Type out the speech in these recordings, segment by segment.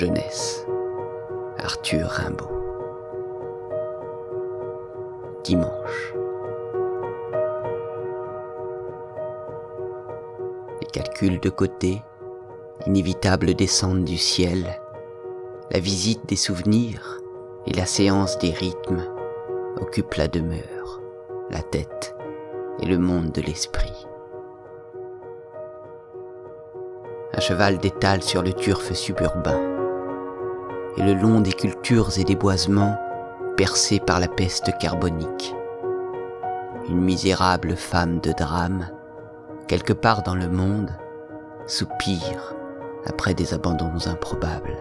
Jeunesse. Arthur Rimbaud. Dimanche. Les calculs de côté, l'inévitable descente du ciel, la visite des souvenirs et la séance des rythmes occupent la demeure, la tête et le monde de l'esprit. Un cheval détale sur le turf suburbain, et le long des cultures et des boisements percés par la peste carbonique. Une misérable femme de drame, quelque part dans le monde, soupire après des abandons improbables.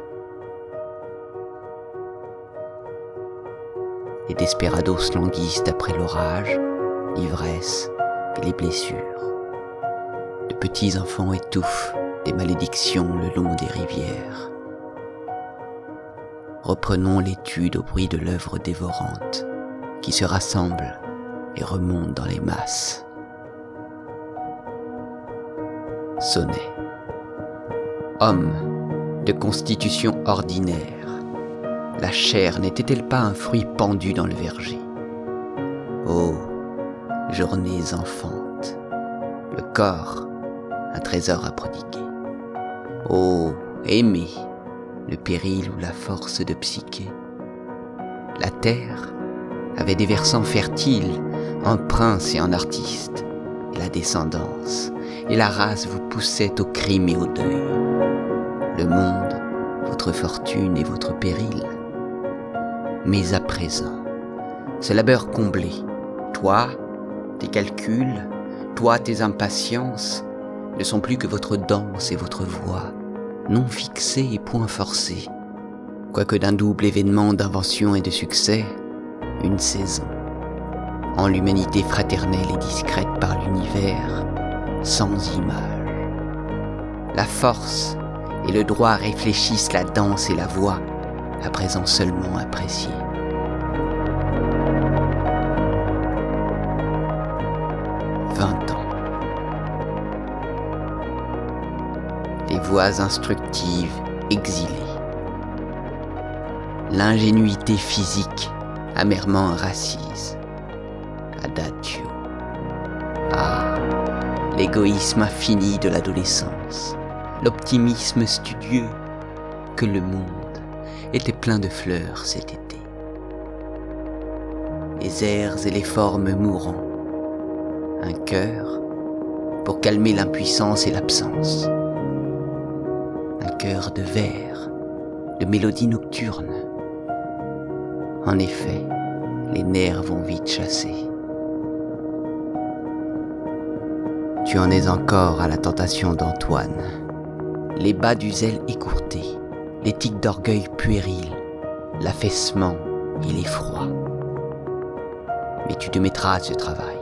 Les desperados languissent après l'orage, l'ivresse et les blessures. De petits enfants étouffent des malédictions le long des rivières. Reprenons l'étude au bruit de l'œuvre dévorante qui se rassemble et remonte dans les masses. Sonnet. Homme de constitution ordinaire, la chair n'était-elle pas un fruit pendu dans le verger? Oh, journées enfantes, le corps, un trésor à prodiguer. Oh, aimer, le péril ou la force de psyché. La terre avait des versants fertiles en prince et en artiste, la descendance, et la race vous poussait au crime et au deuil. Le monde, votre fortune et votre péril. Mais à présent, ce labeur comblé, toi, tes calculs, toi, tes impatiences, ne sont plus que votre danse et votre voix, non fixée et point forcée, quoique d'un double événement d'invention et de succès, une saison, en l'humanité fraternelle et discrète par l'univers, sans image. La force et le droit réfléchissent la danse et la voix, à présent seulement appréciées. Voix instructives exilées. L'ingénuité physique amèrement racise. Adagio. Ah, l'égoïsme infini de l'adolescence, l'optimisme studieux que le monde était plein de fleurs cet été. Les airs et les formes mourants, un cœur pour calmer l'impuissance et l'absence, cœur de verre, de mélodie nocturne. En effet, les nerfs vont vite chasser. Tu en es encore à la tentation d'Antoine, les bas du zèle écourté, les tics d'orgueil puéril, l'affaissement et l'effroi. Mais tu te mettras à ce travail.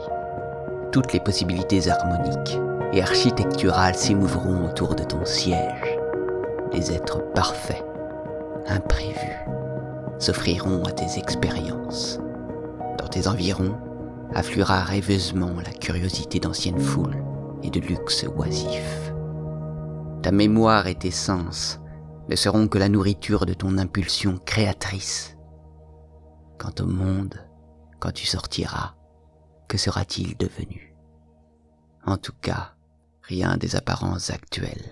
Toutes les possibilités harmoniques et architecturales s'émouvront autour de ton siège. Les êtres parfaits, imprévus, s'offriront à tes expériences. Dans tes environs affluera rêveusement la curiosité d'anciennes foules et de luxe oisif. Ta mémoire et tes sens ne seront que la nourriture de ton impulsion créatrice. Quant au monde, quand tu sortiras, que sera-t-il devenu? En tout cas, rien des apparences actuelles.